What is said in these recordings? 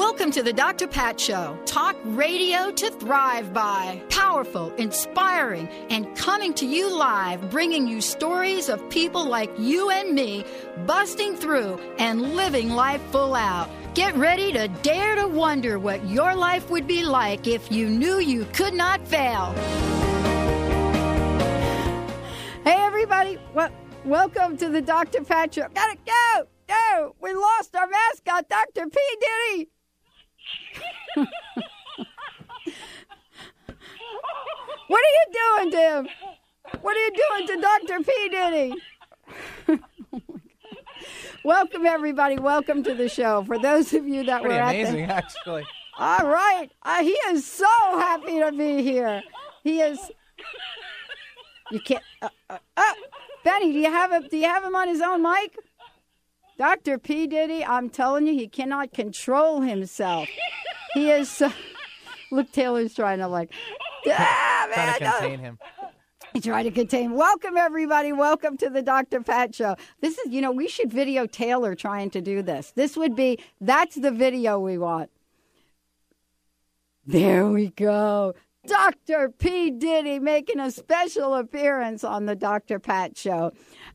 Welcome to the Dr. Pat Show. Talk radio to thrive by. Powerful, inspiring, and coming to you live, bringing you stories of people like you and me busting through and living life full out. Get ready to dare to wonder what your life would be like if you knew you could not fail. Hey, everybody. Well, welcome to the Dr. Pat Show. Gotta go. Go. We lost our mascot, Dr. P. Diddy. What are you doing, Tim? What are you doing to Dr. P. Diddy? Welcome, everybody. Welcome to the show. For those of you that Pretty were amazing, the. actually. All right. Uh, he is so happy to be here. He is. You can't. Uh, uh, uh, Benny, do you have a, Do you have him on his own mic? Dr. P. Diddy, I'm telling you, he cannot control himself. He is. So, look, Taylor's trying to like. Ah, man, Trying to contain him. he tried to contain. Him. Welcome, everybody. Welcome to the Dr. Pat Show. This is, you know, we should video Taylor trying to do this. This would be, that's the video we want. There we go. Dr. P. Diddy making a special appearance on the Dr. Pat Show.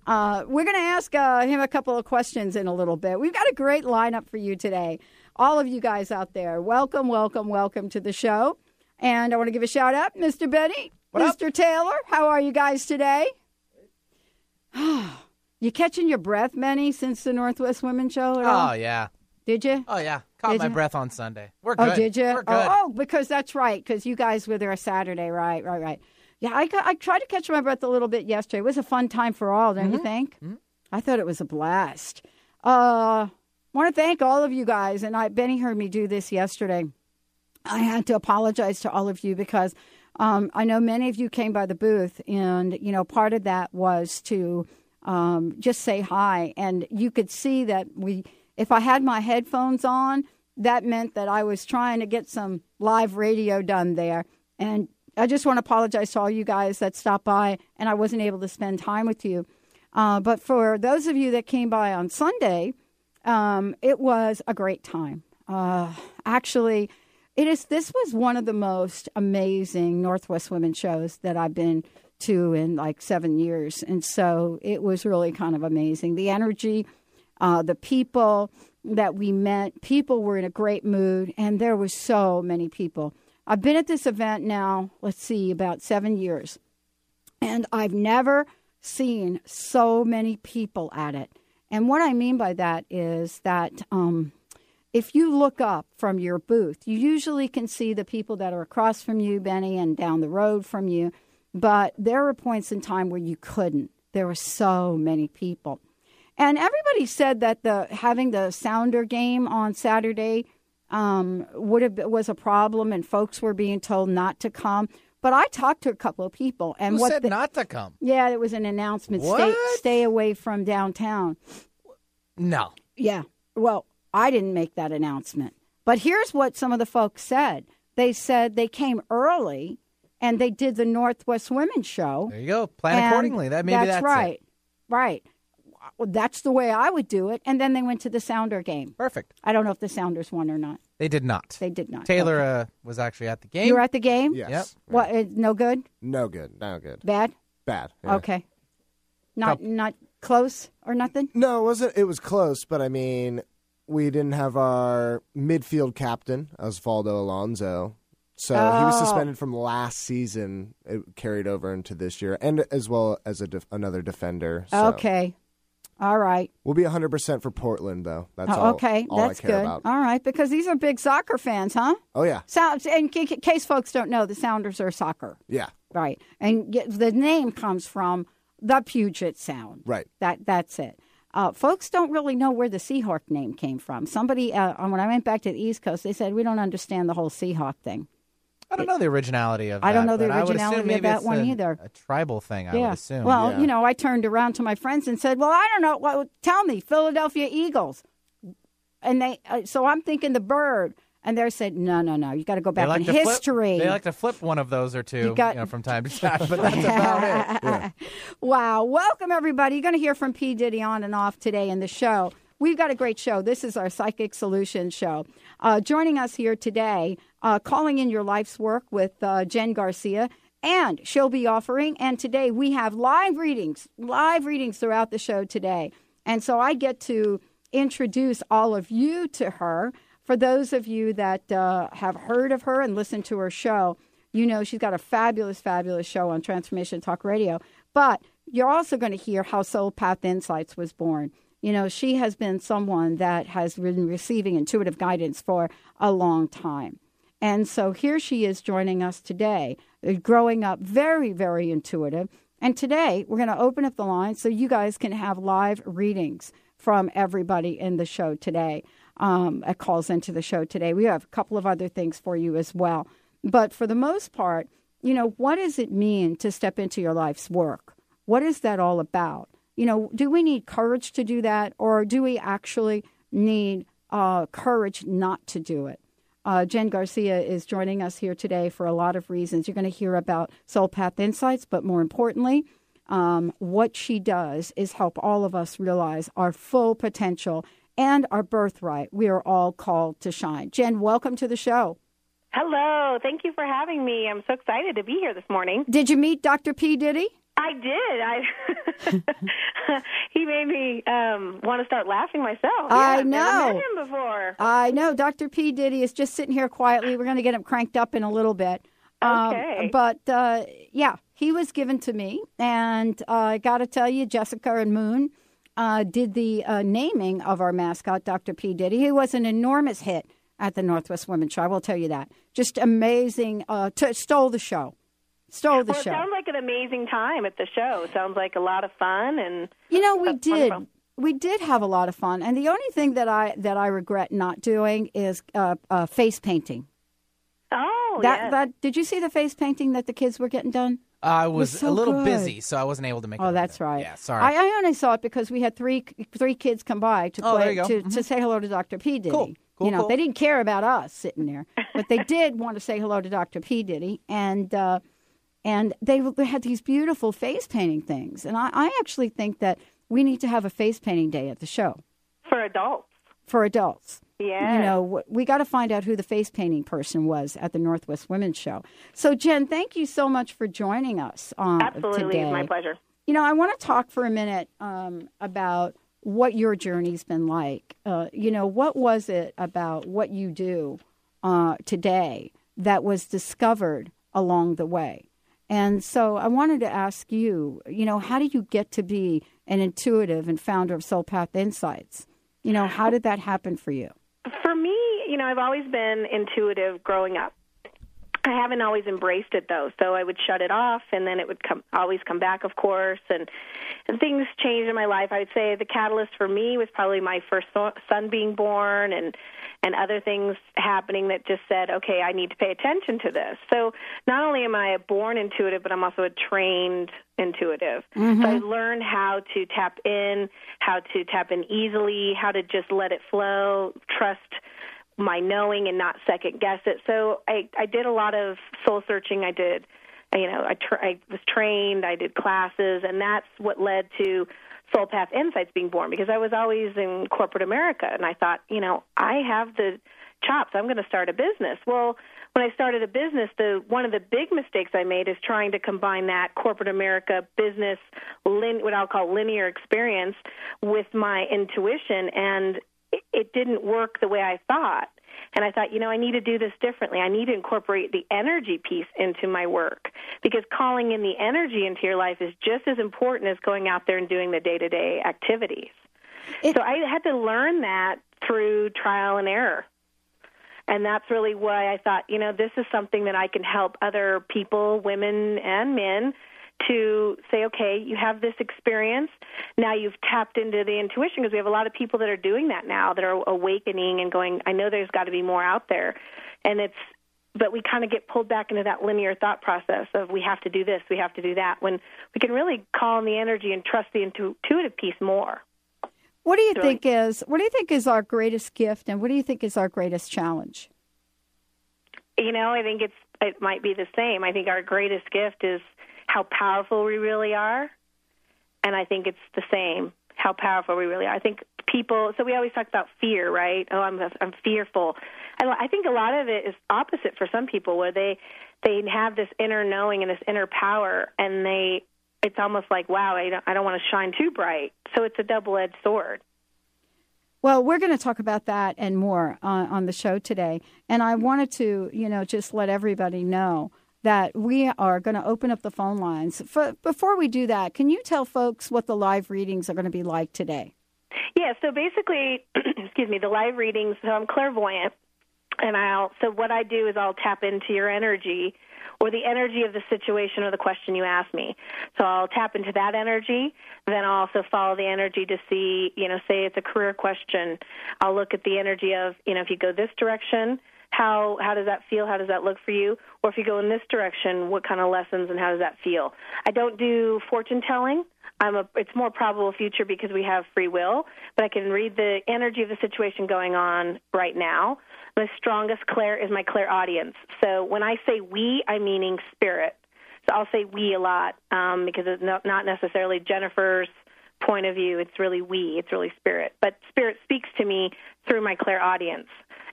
Uh, we're going to ask uh, him a couple of questions in a little bit. We've got a great lineup for you today. All of you guys out there, welcome, welcome, welcome to the show. And I want to give a shout out, Mr. Benny, Mr. Taylor. How are you guys today? you catching your breath, Benny, since the Northwest Women's Show? Oh yeah. Did you? Oh yeah. Caught Did my you? breath on Sunday. We're good. Oh, did you? We're good. Oh, oh, because that's right. Because you guys were there Saturday, right? Right? Right? Yeah, I got, I tried to catch my breath a little bit yesterday. It was a fun time for all, don't Mm-hmm. you think? I thought it was a blast. Uh, want to thank all of you guys, and I Benny heard me do this yesterday. I had to apologize to all of you because um, I know many of you came by the booth, and you know part of that was to um, just say hi, and you could see that we. If I had my headphones on, that meant that I was trying to get some live radio done there, and I just want to apologize to all you guys that stopped by, and I wasn't able to spend time with you. Uh, but for those of you that came by on Sunday, um, it was a great time. Uh, actually, it is. This was one of the most amazing Northwest Women shows that I've been to in like seven years, and so it was really kind of amazing. The energy, uh, the people that we met, people were in a great mood, and there was so many people. I've been at this event now. Let's see, about seven years, and I've never seen so many people at it. And what I mean by that is that um, if you look up from your booth, you usually can see the people that are across from you, Benny, and down the road from you. But there were points in time where you couldn't. There were so many people. And everybody said that the having the sounder game on Saturday um, would have was a problem, and folks were being told not to come. But I talked to a couple of people, and Who what said the- not to come? yeah, it was an announcement. Stay, What? stay away from downtown. No. Yeah. Well, I didn't make that announcement. But here's what some of the folks said. They said they came early and they did the Northwest Women's Show. There you go. Plan accordingly. That maybe that's, right. It. Right. Well, that's the way I would do it. And then they went to the Sounder game. Perfect. I don't know if the Sounders won or not. They did not. They did not. Taylor Okay. uh, was actually at the game. You were at the game? Yes. Yep. What? uh, No good? No good. No good. Bad? Bad. yeah. Okay. Not Cup- not close or nothing? No, it wasn't. It was close, but I mean, we didn't have our midfield captain, Osvaldo Alonso. So he was Oh. suspended from last season. It carried over into this year, and as well as a def- another defender. So Okay. All right. we'll be 100 percent for Portland, though. That's Oh, all. okay, all that's I care good. about. All right, because these are big soccer fans, huh? Oh yeah, Sounds. In ca- ca- case folks don't know, the Sounders are soccer, yeah, right? And the name comes from the Puget Sound. right. That that's it. Uh, folks don't really know where the Seahawk name came from. Somebody, uh, when I went back to the East Coast, they said we don't understand the whole Seahawk thing. I don't know the originality of. That. I don't that, know the but I would originality of that one a- either. A tribal thing, I would assume. Well, yeah. you know, I turned around to my friends and said, "Well, I don't know. Well, tell me, Philadelphia Eagles." And they, uh, so I'm thinking the bird, and they said, "No, no, no. You got to go back like in to flip- history." they like to flip one of those or two, You got- know, from time to time, but that's about it. Wow. Welcome, everybody. You're going to hear from P. Diddy on and off today in the show. We've got a great show. This is our Psychic Solutions show. Uh, joining us here today, uh, calling in your life's work with uh, Jen Garcia, and she'll be offering. And today we have live readings, live readings throughout the show today. And so I get to introduce all of you to her. For those of you that uh, have heard of her and listened to her show, you know she's got a fabulous, fabulous show on Transformation Talk Radio. But you're also going to hear how Soul Path Insights was born. You know, she has been someone that has been receiving intuitive guidance for a long time. And so here she is joining us today, uh, growing up very, very intuitive. And today we're going to open up the line so you guys can have live readings from everybody in the show today. Um, calls into the show today. We have a couple of other things for you as well. But for the most part, you know, what does it mean to step into your life's work? What is that all about? You know, do we need courage to do that, or do we actually need uh, courage not to do it? Uh, Jen Garcia is joining us here today for a lot of reasons. You're going to hear about Soul Path Insights, but more importantly, um, what she does is help all of us realize our full potential and our birthright. We are all called to shine. Jen, welcome to the show. Hello. Thank you for having me. I'm so excited to be here this morning. Did you meet Dr. P. Diddy? I did. I he made me um, want to start laughing myself. I Yeah, I've never know. met him before. I know Dr. P. Diddy is just sitting here quietly. We're going to get him cranked up in a little bit. Um, Okay. but uh, yeah, he was given to me. And uh, I got to tell you, Jessica and Moon uh, did the uh, naming of our mascot, Dr. P. Diddy. He was an enormous hit at the Northwest Women's Show. I will tell you that. Just amazing. Uh, t- stole the show. Stole the well, it show. sounds like an amazing time at the show. It sounds like a lot of fun and You know, we That's did. wonderful. We did have a lot of fun, and the only thing that I that I regret not doing is uh, uh, face painting. oh that yes. that did you see the face painting that the kids were getting done? I was, so a little good. busy, so I wasn't able to make. it Oh, that's right. Yeah, sorry. I, I only saw it because we had three three kids come by to Oh, play you go. to, Mhm. to say hello to Dr. P Diddy. Cool. Cool, you know, cool. they didn't care about us sitting there, but they did want to say hello to Dr. P Diddy, and uh, and they, they had these beautiful face painting things, and I, I actually think that we need to have a face painting day at the show for adults. for adults. Yeah. You know, we got to find out who the face painting person was at the Northwest Women's Show. So, Jen, thank you so much for joining us um, Absolutely, today. my pleasure. You know, I want to talk for a minute um, about what your journey's been like. Uh, you know, what was it about what you do uh, today that was discovered along the way? And so I wanted to ask you, you know, how did you get to be an intuitive and founder of Soul Path Insights? You know, how did that happen for you? For me, you know, I've always been intuitive growing up. I haven't always embraced it though, so I would shut it off, and then it would come always come back, of course, and and things changed in my life. I would say the catalyst for me was probably my first son being born, and and other things happening that just said, okay, I need to pay attention to this. So not only am I a born intuitive, but I'm also a trained intuitive. So I mm-hmm. learned how to tap in, how to tap in easily, how to just let it flow, trust my knowing and not second guess it. So I I did a lot of soul searching. I did you know, I, tra- I was trained, I did classes, and that's what led to Soul Path Insights being born because I was always in corporate America, and I thought, you know, I have the chops. I'm going to start a business. Well, when I started a business, the one of the big mistakes I made is trying to combine that corporate America business, lin, what I'll call linear experience, with my intuition, and it, it didn't work the way I thought. And I thought, you know, I need to do this differently. I need to incorporate the energy piece into my work because calling in the energy into your life is just as important as going out there and doing the day to day activities. It- so I had to learn that through trial and error. And that's really why I thought, you know, this is something that I can help other people, women and men, to say, okay, you have this experience. Now you've tapped into the intuition because we have a lot of people that are doing that now that are awakening and going, I know there's got to be more out there. And it's, but we kind of get pulled back into that linear thought process of we have to do this, we have to do that, when we can really call in the energy and trust the intuitive piece more. What do you really, think is what do you think is our greatest gift, and what do you think is our greatest challenge? You know, I think it's it might be the same. I think our greatest gift is how powerful we really are, and I think it's the same how powerful we really are. I think people. So we always talk about fear, right? Oh, I'm I'm fearful. I, I think a lot of it is opposite for some people, where they they have this inner knowing and this inner power, and they it's almost like wow, I don't I don't want to shine too bright. So it's a double edged sword. Well, we're going to talk about that and more uh, on the show today. And I wanted to, you know, just let everybody know that we are going to open up the phone lines. For, before we do that, can you tell folks what the live readings are going to be like today? Yeah, so basically, excuse me, the live readings, so I'm clairvoyant. And I'll so what I do is I'll tap into your energy or the energy of the situation or the question you ask me. So I'll tap into that energy. Then I'll also follow the energy to see, you know, say it's a career question. I'll look at the energy of, you know, if you go this direction, how how does that feel? How does that look for you? Or if you go in this direction, what kind of lessons and how does that feel? I don't do fortune telling. I'm a, it's more probable future because we have free will, but I can read the energy of the situation going on right now. My strongest clair is my clairaudience. So when I say we, I'm meaning spirit. So I'll say we a lot um, because it's not necessarily Jennifer's point of view. It's really we. It's really spirit. But spirit speaks to me through my clairaudience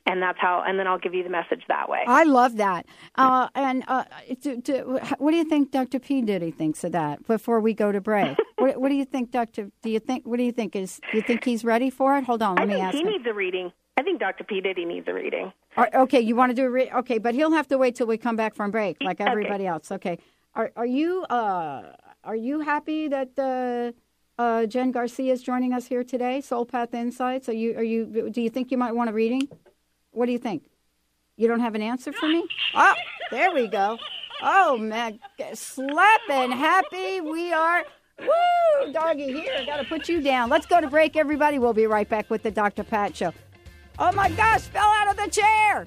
and that's how and then i'll give you the message that way i love that uh, and uh, to, to, what do you think dr p diddy thinks of that before we go to break what, what, do you think dr do you think what do you think is do you think he's ready for it hold on let I me think ask he him. needs a reading I think Dr. P. Diddy needs a reading. okay, you want to do a reading? Okay, but he'll have to wait till we come back from break, like everybody okay. else. Okay. Are are you uh are you happy that uh, uh, Jen Garcia is joining us here today? Soul Path Insights. Are you are you? Do you think you might want a reading? What do you think? You don't have an answer for me? Oh, there we go. Oh man, slapping happy we are. Woo, doggy here. Got to put you down. Let's go to break, everybody. We'll be right back with the Dr. Pat Show. Oh my gosh, fell out of the chair.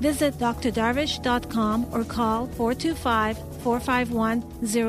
Visit drdarvish.com or call 425 451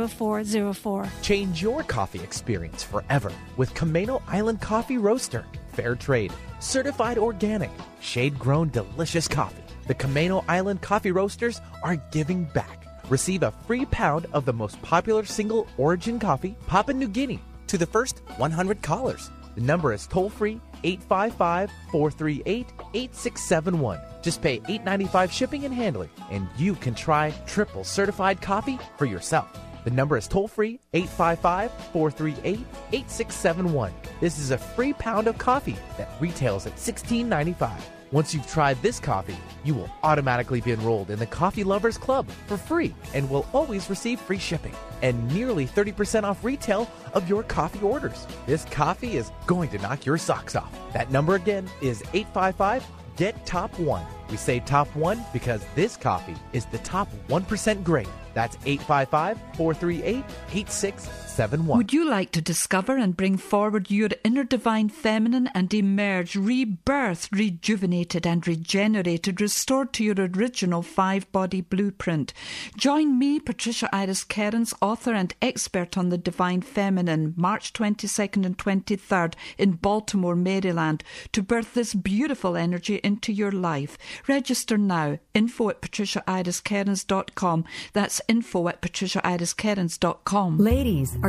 0404. Change your coffee experience forever with Camano Island Coffee Roaster. Fair trade, certified organic, shade grown delicious coffee the Camano Island Coffee Roasters are giving back. Receive a free pound of the most popular single origin coffee, Papua New Guinea, to the first 100 callers. The number is toll free 855 438 8671. Just pay $8.95 shipping and handling, and you can try triple certified coffee for yourself. The number is toll free 855 438 8671. This is a free pound of coffee that retails at $16.95. Once you've tried this coffee, you will automatically be enrolled in the Coffee Lovers Club for free and will always receive free shipping and nearly 30% off retail of your coffee orders. This coffee is going to knock your socks off. That number again is 855 GET TOP 1. We say top 1 because this coffee is the top 1% grade That's 855 438 8671. Would you like to discover and bring forward your inner divine feminine and emerge rebirthed, rejuvenated, and regenerated, restored to your original five body blueprint? Join me, Patricia Iris Kerins, author and expert on the divine feminine, March 22nd and 23rd in Baltimore, Maryland, to birth this beautiful energy into your life. Register now. Info at patriciairiskerins.com. That's info at patriciairiskerins.com. Ladies, are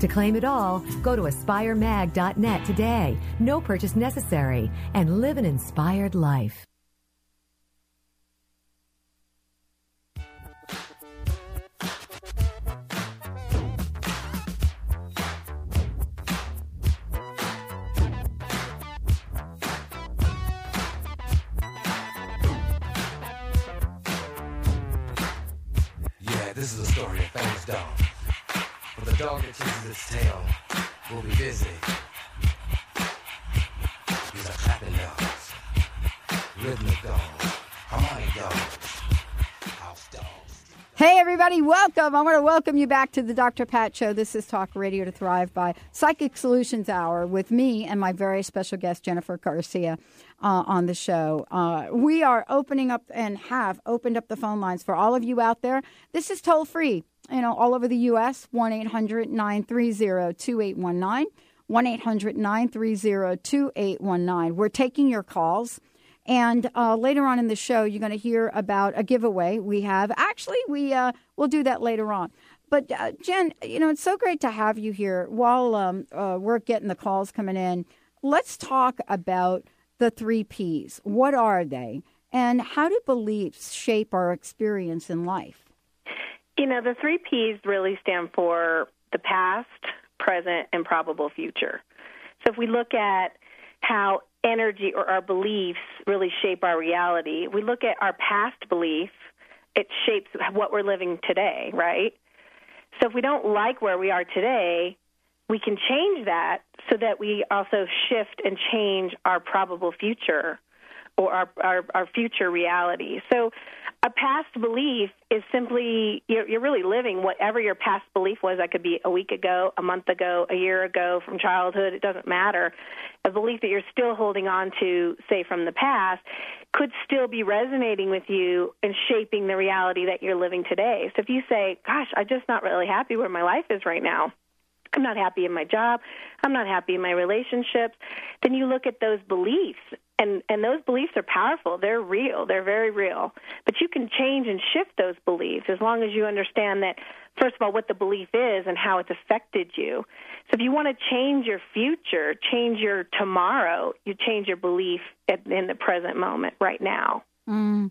To claim it all, go to aspiremag.net today. No purchase necessary and live an inspired life. Yeah, this is a story of famous dog. The dog that chases its tail will be busy. These are clapping dogs, rhythmic dogs, harmonic dogs, house dogs. Hey, everybody, welcome. I want to welcome you back to the Dr. Pat Show. This is Talk Radio to Thrive by Psychic Solutions Hour with me and my very special guest, Jennifer Garcia, uh, on the show. Uh, we are opening up and have opened up the phone lines for all of you out there. This is toll free, you know, all over the U.S. 1 800 930 2819. 1 800 930 2819. We're taking your calls. And uh, later on in the show, you're going to hear about a giveaway we have. Actually, we uh, we'll do that later on. But uh, Jen, you know, it's so great to have you here. While um, uh, we're getting the calls coming in, let's talk about the three P's. What are they, and how do beliefs shape our experience in life? You know, the three P's really stand for the past, present, and probable future. So if we look at how energy or our beliefs really shape our reality, we look at our past belief, it shapes what we're living today, right? So if we don't like where we are today, we can change that so that we also shift and change our probable future or our, our, our future reality. So a past belief is simply you're, you're really living whatever your past belief was. That could be a week ago, a month ago, a year ago, from childhood. It doesn't matter. A belief that you're still holding on to, say from the past, could still be resonating with you and shaping the reality that you're living today. So if you say, "Gosh, I'm just not really happy where my life is right now," I'm not happy in my job, I'm not happy in my relationships, then you look at those beliefs and and those beliefs are powerful. They're real. They're very real. But you can change and shift those beliefs as long as you understand that first of all what the belief is and how it's affected you. So if you want to change your future, change your tomorrow, you change your belief in the present moment right now. Mm.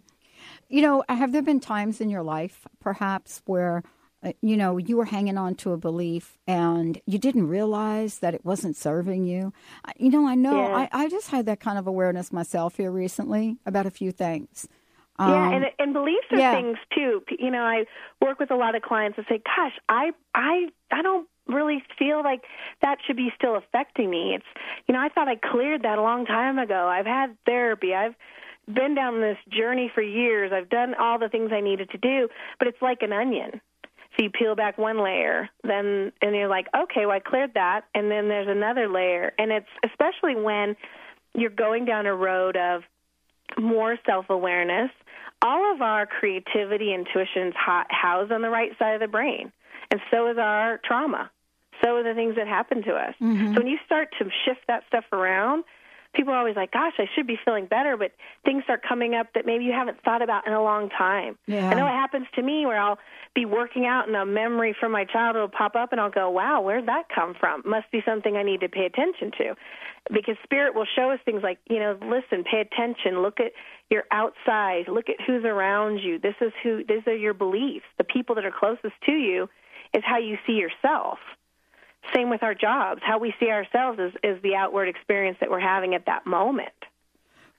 You know, have there been times in your life perhaps where you know, you were hanging on to a belief and you didn't realize that it wasn't serving you. You know, I know yeah. I, I just had that kind of awareness myself here recently about a few things. Um, yeah, and and beliefs are yeah. things too. You know, I work with a lot of clients that say, "Gosh, I I I don't really feel like that should be still affecting me." It's you know, I thought I cleared that a long time ago. I've had therapy. I've been down this journey for years. I've done all the things I needed to do, but it's like an onion. So you peel back one layer, then and you're like, okay, well I cleared that, and then there's another layer, and it's especially when you're going down a road of more self-awareness. All of our creativity, intuitions housed on the right side of the brain, and so is our trauma. So are the things that happen to us. Mm-hmm. So when you start to shift that stuff around, people are always like, "Gosh, I should be feeling better," but things start coming up that maybe you haven't thought about in a long time. Yeah. I know it happens to me where I'll be working out and a memory from my childhood will pop up, and I'll go, "Wow, where'd that come from? Must be something I need to pay attention to," because spirit will show us things like, you know, listen, pay attention, look at your outside, look at who's around you. This is who. These are your beliefs. The people that are closest to you is how you see yourself. Same with our jobs. How we see ourselves is, is the outward experience that we're having at that moment.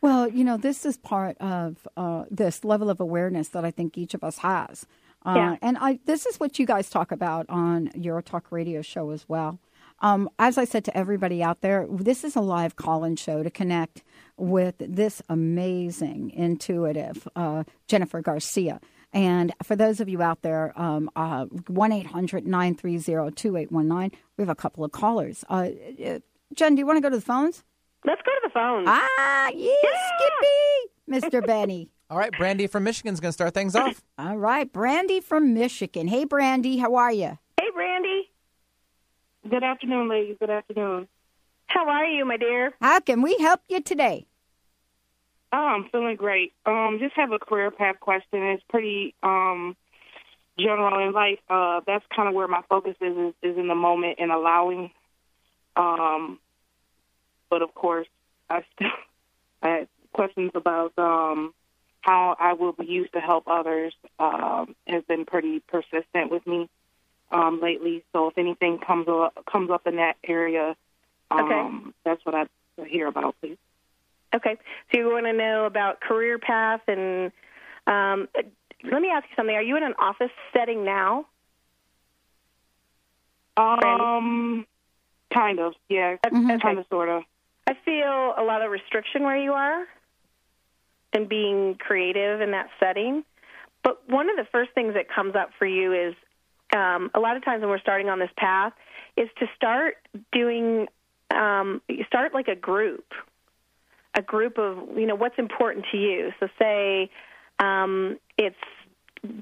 Well, you know, this is part of uh, this level of awareness that I think each of us has. Uh, Yeah. And I, this is what you guys talk about on your talk radio show as well. Um, as I said to everybody out there, this is a live call-in show to connect with this amazing, intuitive uh, Jennifer Garcia. And for those of you out there, um, uh, 1 800 930 2819, we have a couple of callers. Uh, uh, Jen, do you want to go to the phones? Let's go to the phones. Ah, yes, Skippy, Mr. Benny. All right, Brandy from Michigan's going to start things off. All right, Brandy from Michigan. Hey, Brandy, how are you? Hey, Brandy. Good afternoon, ladies. Good afternoon. How are you, my dear? How can we help you today? Oh, I'm feeling great. Um, just have a career path question. It's pretty um general in life. Uh, that's kind of where my focus is, is is in the moment and allowing. Um, but of course, I still I had questions about um how I will be used to help others. Um, has been pretty persistent with me um lately. So if anything comes up comes up in that area, um, that's what I hear about, please. Okay. So you want to know about career path and um, let me ask you something. Are you in an office setting now? Um, kind of, yeah, kind of, sort of. I feel a lot of restriction where you are and being creative in that setting. But one of the first things that comes up for you is um, a lot of times when we're starting on this path is to start doing um, start like a group, a group of you know what's important to you. So say um, it's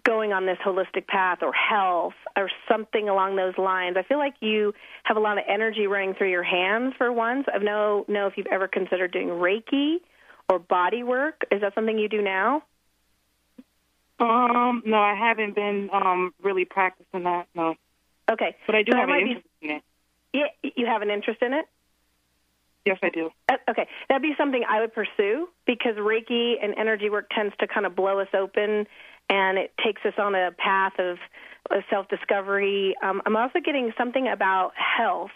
going on this holistic path or health or something along those lines. I feel like you have a lot of energy running through your hands for once. I know know if you've ever considered doing Reiki or body work. Is that something you do now? Um, no, I haven't been um really practicing that. No. Okay. But I do So have an might be- interest in it. Yeah, you have an interest in it? Yes, I do. Uh, Okay, that'd be something I would pursue because Reiki and energy work tends to kind of blow us open, and it takes us on a path of uh, self-discovery. Um, I'm also getting something about health,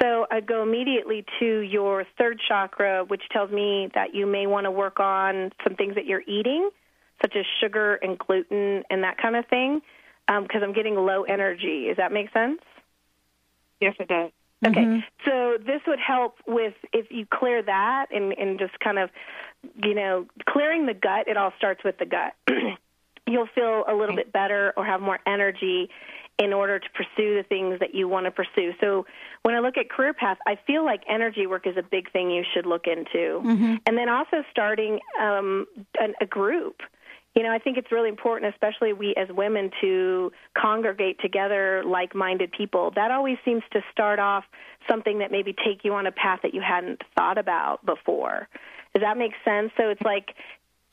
so I go immediately to your third chakra, which tells me that you may want to work on some things that you're eating, such as sugar and gluten and that kind of thing, because I'm getting low energy. Does that make sense? Yes, it does. Okay, so this would help with if you clear that and, and just kind of, you know, clearing the gut. It all starts with the gut. You'll feel a little bit better or have more energy in order to pursue the things that you want to pursue. So when I look at career path, I feel like energy work is a big thing you should look into, Mhm. and then also starting um, an, a group. You know, I think it's really important, especially we as women, to congregate together like minded people. That always seems to start off something that maybe take you on a path that you hadn't thought about before. Does that make sense? So it's like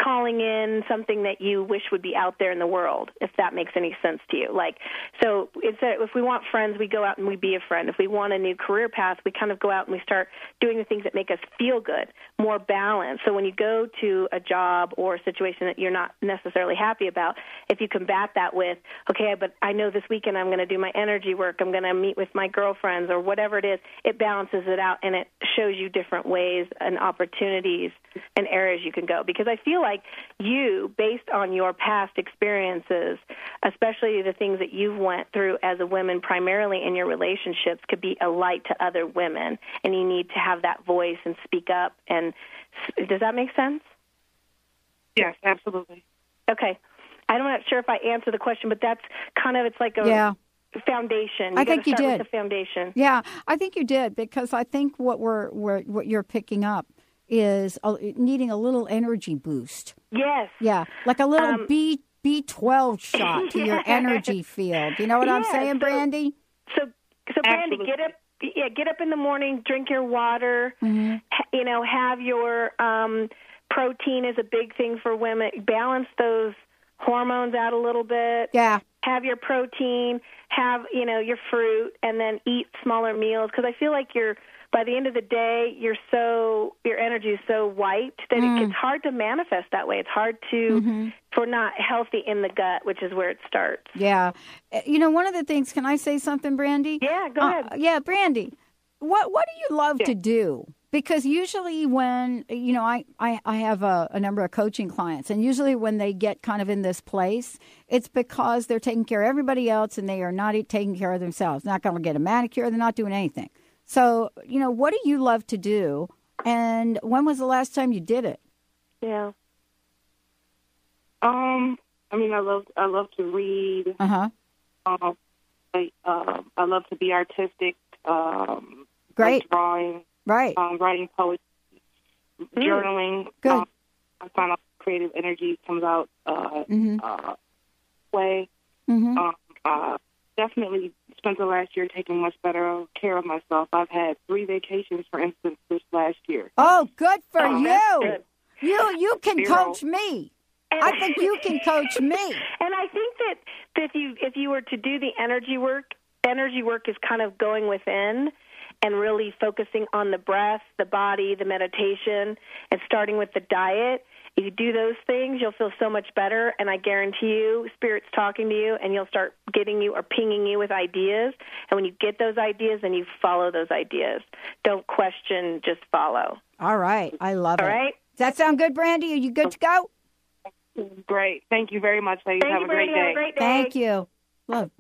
calling in something that you wish would be out there in the world, if that makes any sense to you. Like, so it's a, if we want friends, we go out and we be a friend. If we want a new career path, we kind of go out and we start doing the things that make us feel good, more balanced. So when you go to a job or a situation that you're not necessarily happy about, if you combat that with, okay, but I know this weekend I'm going to do my energy work, I'm going to meet with my girlfriends or whatever it is, it balances it out and it shows you different ways and opportunities and areas you can go. Because I feel like you, based on your past experiences, especially the things that you've went through as a woman, primarily in your relationships, could be a light to other women, and you need to have that voice and speak up. And does that make sense? Yes, absolutely. Okay. I'm not sure if I answered the question, but that's kind of it's like a Yeah. foundation. I think you did. the foundation. Yeah, I think you did because I think what we're, we're what you're picking up is a, needing a little energy boost. Yes. Yeah, like a little Um, B B twelve shot to your energy field. You know what I'm saying, so- Brandy? So, so Brandy, get up. Yeah, get up in the morning, drink your water. Mm-hmm. You know, have your um, protein is a big thing for women. Balance those hormones out a little bit. Yeah. Have your protein. Have you know your fruit, and then eat smaller meals because I feel like you're by the end of the day, you're so your energy is so white that Mm. it, it's hard to manifest that way. It's hard to Mm-hmm. for not healthy in the gut, which is where it starts. Yeah. Uh, You know, one of the things, can I say something, Brandy? Yeah, go Uh, ahead. yeah, Brandy. What what do you love to do? Because usually when you know, I I, I have a, a number of coaching clients, and usually when they get kind of in this place, it's because they're taking care of everybody else and they are not taking care of themselves. Not going to get a manicure. They're not doing anything. So you know, what do you love to do? And when was the last time you did it? Yeah. Um, I mean, I love I love to read. Uh huh. Um, I uh, I love to be artistic. Um, Great. like drawing. Right. Um, writing poetry, journaling. Good. Um, I find out creative energy comes out uh, Mhm. uh, way. Mhm. Um, uh, definitely spent the last year taking much better care of myself. I've had three vacations, for instance, this last year. Oh, good for Oh, you. good. You you can Zero. coach me. I think you can coach me. And I think that, that if you if you were to do the energy work, energy work is kind of going within and really focusing on the breath, the body, the meditation, and starting with the diet. If you do those things, you'll feel so much better, and I guarantee you, spirit's talking to you, and you'll start getting you or pinging you with ideas. And when you get those ideas, then you follow those ideas. Don't question, just follow. All right. I love All it. All right. Does that sound good, Brandy? Are you good to go? Great. Thank you very much, ladies. Thank have you, a great Brandy. Have a day. great day. Thank you. Love.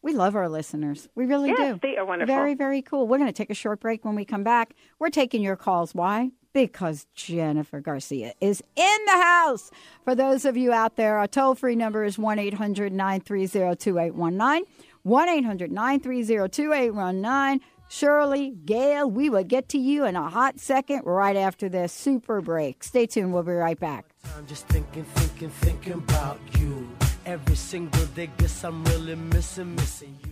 We love our listeners. We really Yes, do. they are wonderful. Very, very cool. We're going to take a short break when we come back. We're taking your calls. Why? Because Jennifer Garcia is in the house. For those of you out there, our toll free number is 1 800 930 2819. 1 800 930 2819. Shirley, Gail, we will get to you in a hot second right after this super break. Stay tuned. We'll be right back. I'm just thinking, thinking, thinking about you. Every single day, guess I'm really missing, missing you.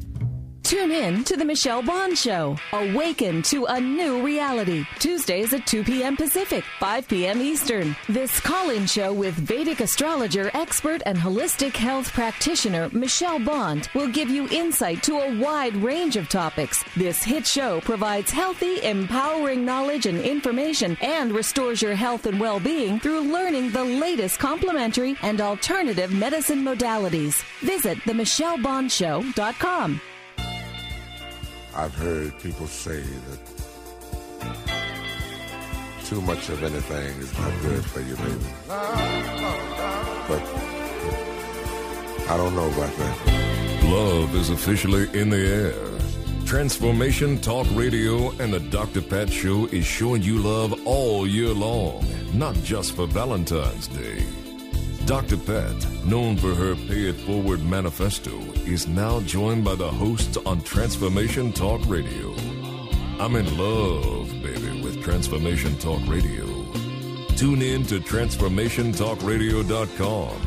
Tune in to The Michelle Bond Show. Awaken to a new reality. Tuesdays at 2 p.m. Pacific, 5 p.m. Eastern. This call in show with Vedic astrologer, expert, and holistic health practitioner Michelle Bond will give you insight to a wide range of topics. This hit show provides healthy, empowering knowledge and information and restores your health and well being through learning the latest complementary and alternative medicine modalities. Visit themichellebondshow.com. I've heard people say that too much of anything is not good for you, baby. But I don't know about that. Love is officially in the air. Transformation Talk Radio and the Dr. Pat Show is showing you love all year long, not just for Valentine's Day. Dr. Pat, known for her Pay It Forward manifesto, is now joined by the hosts on Transformation Talk Radio. I'm in love, baby, with Transformation Talk Radio. Tune in to TransformationTalkRadio.com.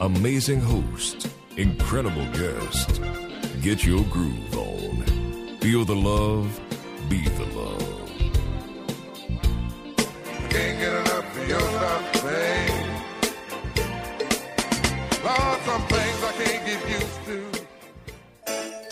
Amazing host, incredible guest. Get your groove on. Feel the love, be the love. Can't get enough of your love, some things I can't get used to.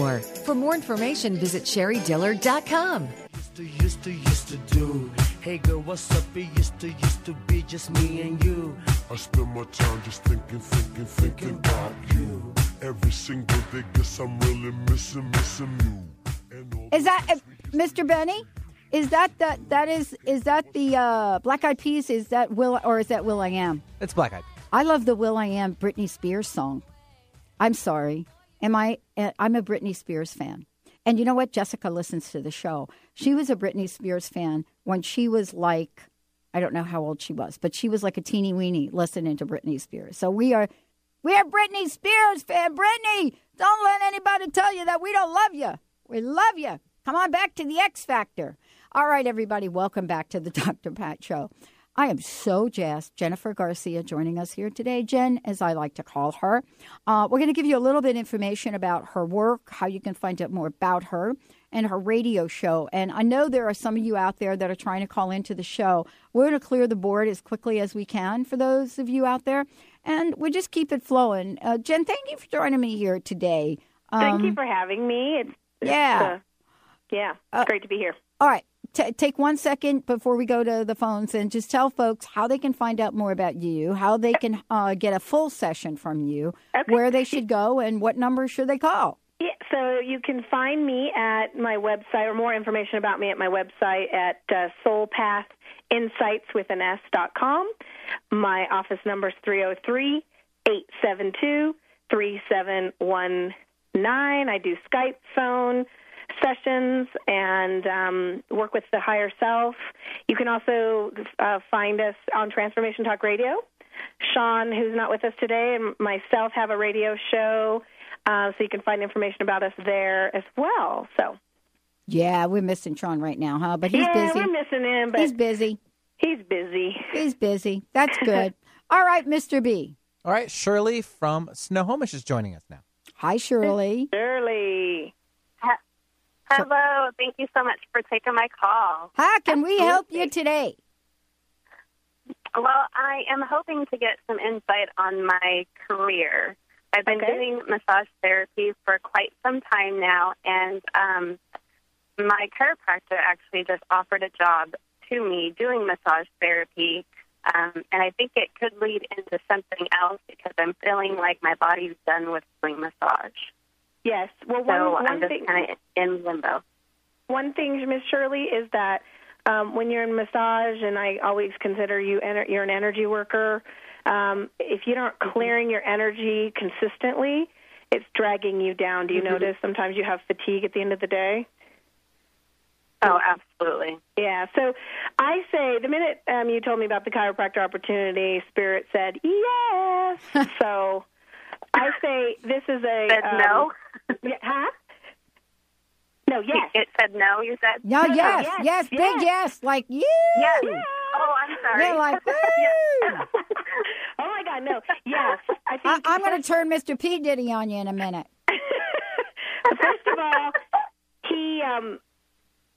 For more information, visit sherrydiller.com. Used to, used to, used to do. Hey girl, what's up? It used to, used to be just me and you. I spend my time just thinking, thinking, thinking about you. Every single day, guess I'm really missing, missing you. Is that uh, Mr. Benny? Is that the, that is is that the uh, Black Eyed Peas? Is that Will or is that Will I Am? It's Black Eyed. I love the Will I Am Britney Spears song. I'm sorry. Am I? uh, I'm a Britney Spears fan. And you know what? Jessica listens to the show. She was a Britney Spears fan when she was like, I don't know how old she was, but she was like a teeny weeny listening to Britney Spears. So we are, we are Britney Spears fan. Britney, don't let anybody tell you that we don't love you. We love you. Come on back to the X Factor. All right, everybody, welcome back to the Dr. Pat Show. I am so jazzed. Jennifer Garcia joining us here today. Jen, as I like to call her. Uh, we're going to give you a little bit of information about her work, how you can find out more about her, and her radio show. And I know there are some of you out there that are trying to call into the show. We're going to clear the board as quickly as we can for those of you out there, and we'll just keep it flowing. Uh, Jen, thank you for joining me here today. Thank you Um, for having me. It's, it's, Yeah. uh, yeah, it's great to be here. All right. T- take one second before we go to the phones and just tell folks how they can find out more about you, how they can uh, get a full session from you, where they should go, and what number should they call. Yeah, so you can find me at my website, or more information about me at my website at uh, soulpathinsights with an S dot com. My office number is 303 872 3719. I do Skype phone sessions and um, work with the higher self. You can also uh, find us on Transformation Talk Radio. Sean, who's not with us today, and myself have a radio show, uh, so you can find information about us there as well. So, Yeah, we're missing Sean right now, huh? But he's yeah, busy. we're missing him, but he's busy. He's busy. He's busy. That's good. All right, Mr. B. All right, Shirley from Snohomish is joining us now. Hi, Shirley. Shirley. Hello. Thank you so much for taking my call. How can we help you today? Well, I am hoping to get some insight on my career. I've been doing massage therapy for quite some time now, and um, my chiropractor actually just offered a job to me doing massage therapy. Um, and I think it could lead into something else because I'm feeling like my body's done with doing massage. Yes. Well, so one, I'm just thing, kind of in limbo. one thing, Miss Shirley, is that um, when you're in massage, and I always consider you ener- you're an energy worker. Um, if you aren't clearing your energy consistently, it's dragging you down. Do you Mhm. notice sometimes you have fatigue at the end of the day? Oh, absolutely. Yeah. So I say the minute um, you told me about the chiropractor opportunity, Spirit said yes. so I say this is a Said um, no? yeah, huh? No. Yes. It said no. You said No, yes, yes, big yes, like you. Yes. Oh, I'm sorry. You're like, woo. oh my God, no. Yes. I I, think I'm going to turn Mr. P. Diddy on you in a minute. First of all, he um,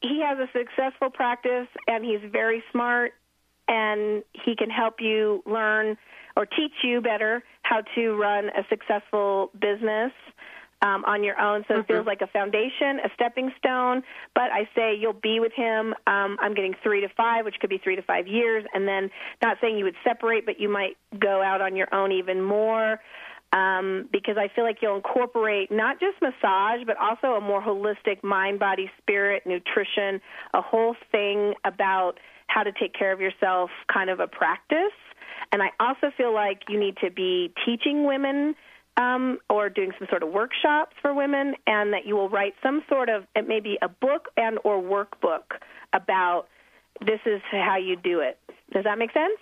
he has a successful practice, and he's very smart, and he can help you learn or teach you better how to run a successful business. Um, on your own, so it feels like a foundation, a stepping stone. But I say you'll be with him. Um, I'm getting three to five, which could be three to five years, and then not saying you would separate, but you might go out on your own even more um, because I feel like you'll incorporate not just massage, but also a more holistic mind, body, spirit, nutrition, a whole thing about how to take care of yourself, kind of a practice. And I also feel like you need to be teaching women um, or doing some sort of workshops for women, and that you will write some sort of it may be a book and or workbook about this is how you do it. Does that make sense?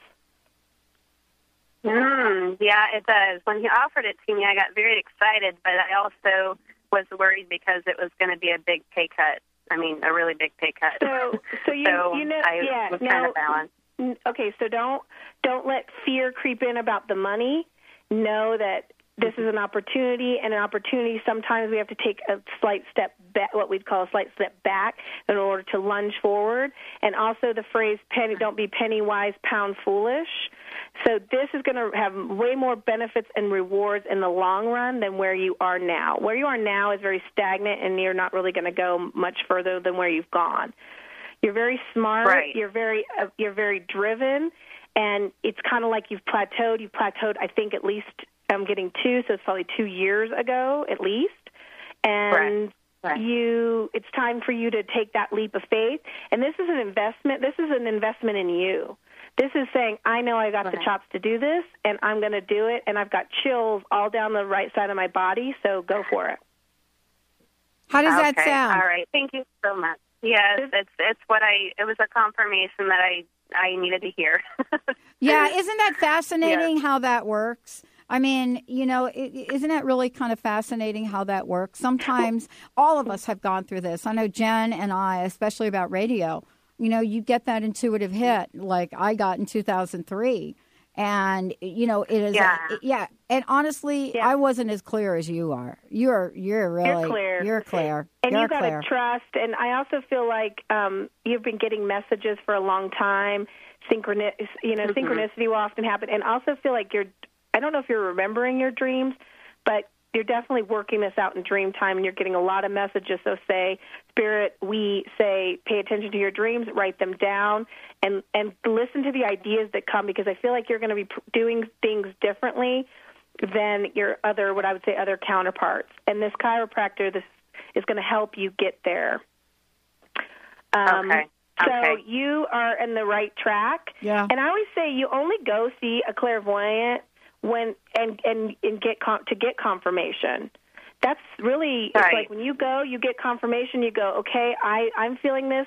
Mm, yeah, it does. When he offered it to me, I got very excited, but I also was worried because it was going to be a big pay cut. I mean, a really big pay cut. So, so you, So you know, I yeah. now, Okay, so don't don't let fear creep in about the money. Know that this is an opportunity, and an opportunity. Sometimes we have to take a slight step back, what we'd call a slight step back, in order to lunge forward. And also the phrase "penny, don't be penny wise, pound foolish." So this is going to have way more benefits and rewards in the long run than where you are now. Where you are now is very stagnant, and you're not really going to go much further than where you've gone. You're very smart. Right. You're very uh, you're very driven, and it's kind of like you've plateaued. You've plateaued. I think at least I'm getting two, so it's probably two years ago at least. And you, it's time for you to take that leap of faith. And this is an investment. This is an investment in you. This is saying, I know I got the chops to do this, and I'm going to do it. And I've got chills all down the right side of my body, so go for it. How does that Okay, sound? All right. Thank you so much. Yes, it's it's what I. It was a confirmation that I I needed to hear. Yeah, isn't that fascinating how that works? I mean, you know, i- i- isn't that really kind of fascinating how that works? Sometimes all of us have gone through this. I know Jen and I, especially about radio, you know, you get that intuitive hit like I got in 2003. And you know it is, Yeah. yeah. And honestly, I wasn't as clear as you are. You're, you're really, You're clear. You're clear. And you're you got clear. to trust. And I also feel like um, you've been getting messages for a long time. Synchroni- you know, Mhm. synchronicity will often happen. And also feel like you're. I don't know if you're remembering your dreams, but you're definitely working this out in dream time, and you're getting a lot of messages. So say, Spirit, we say, pay attention to your dreams, write them down, and and listen to the ideas that come because I feel like you're going to be doing things differently than your other, what I would say, other counterparts. And this chiropractor, this is going to help you get there. Um, Okay. So Okay. you are in the right track. Yeah. And I always say you only go see a clairvoyant when and and and get con- to get confirmation. That's really it's like when you go, you get confirmation. You go, okay, I I'm feeling this,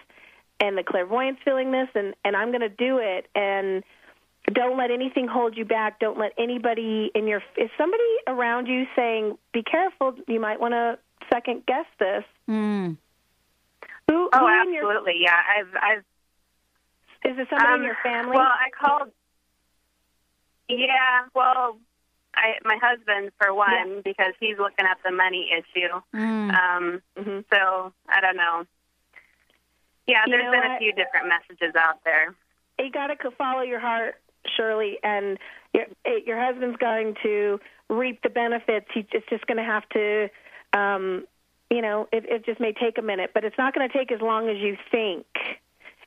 and the clairvoyant's feeling this, and and I'm going to do it. And don't let anything hold you back. Don't let anybody in your if somebody around you saying, "Be careful," you might want to second guess this. Mm. Who, oh, who in your absolutely. Yeah, I've I've. is it somebody um, in your family? Well, I called. Yeah. Well, I my husband for one because he's looking at the money issue. Mm. Um. So I don't know. Yeah, You there's know been a few different messages out there. you got to follow your heart, Shirley, and your your husband's going to reap the benefits. He it's just going to have to, um, you know, it, it just may take a minute, but it's not going to take as long as you think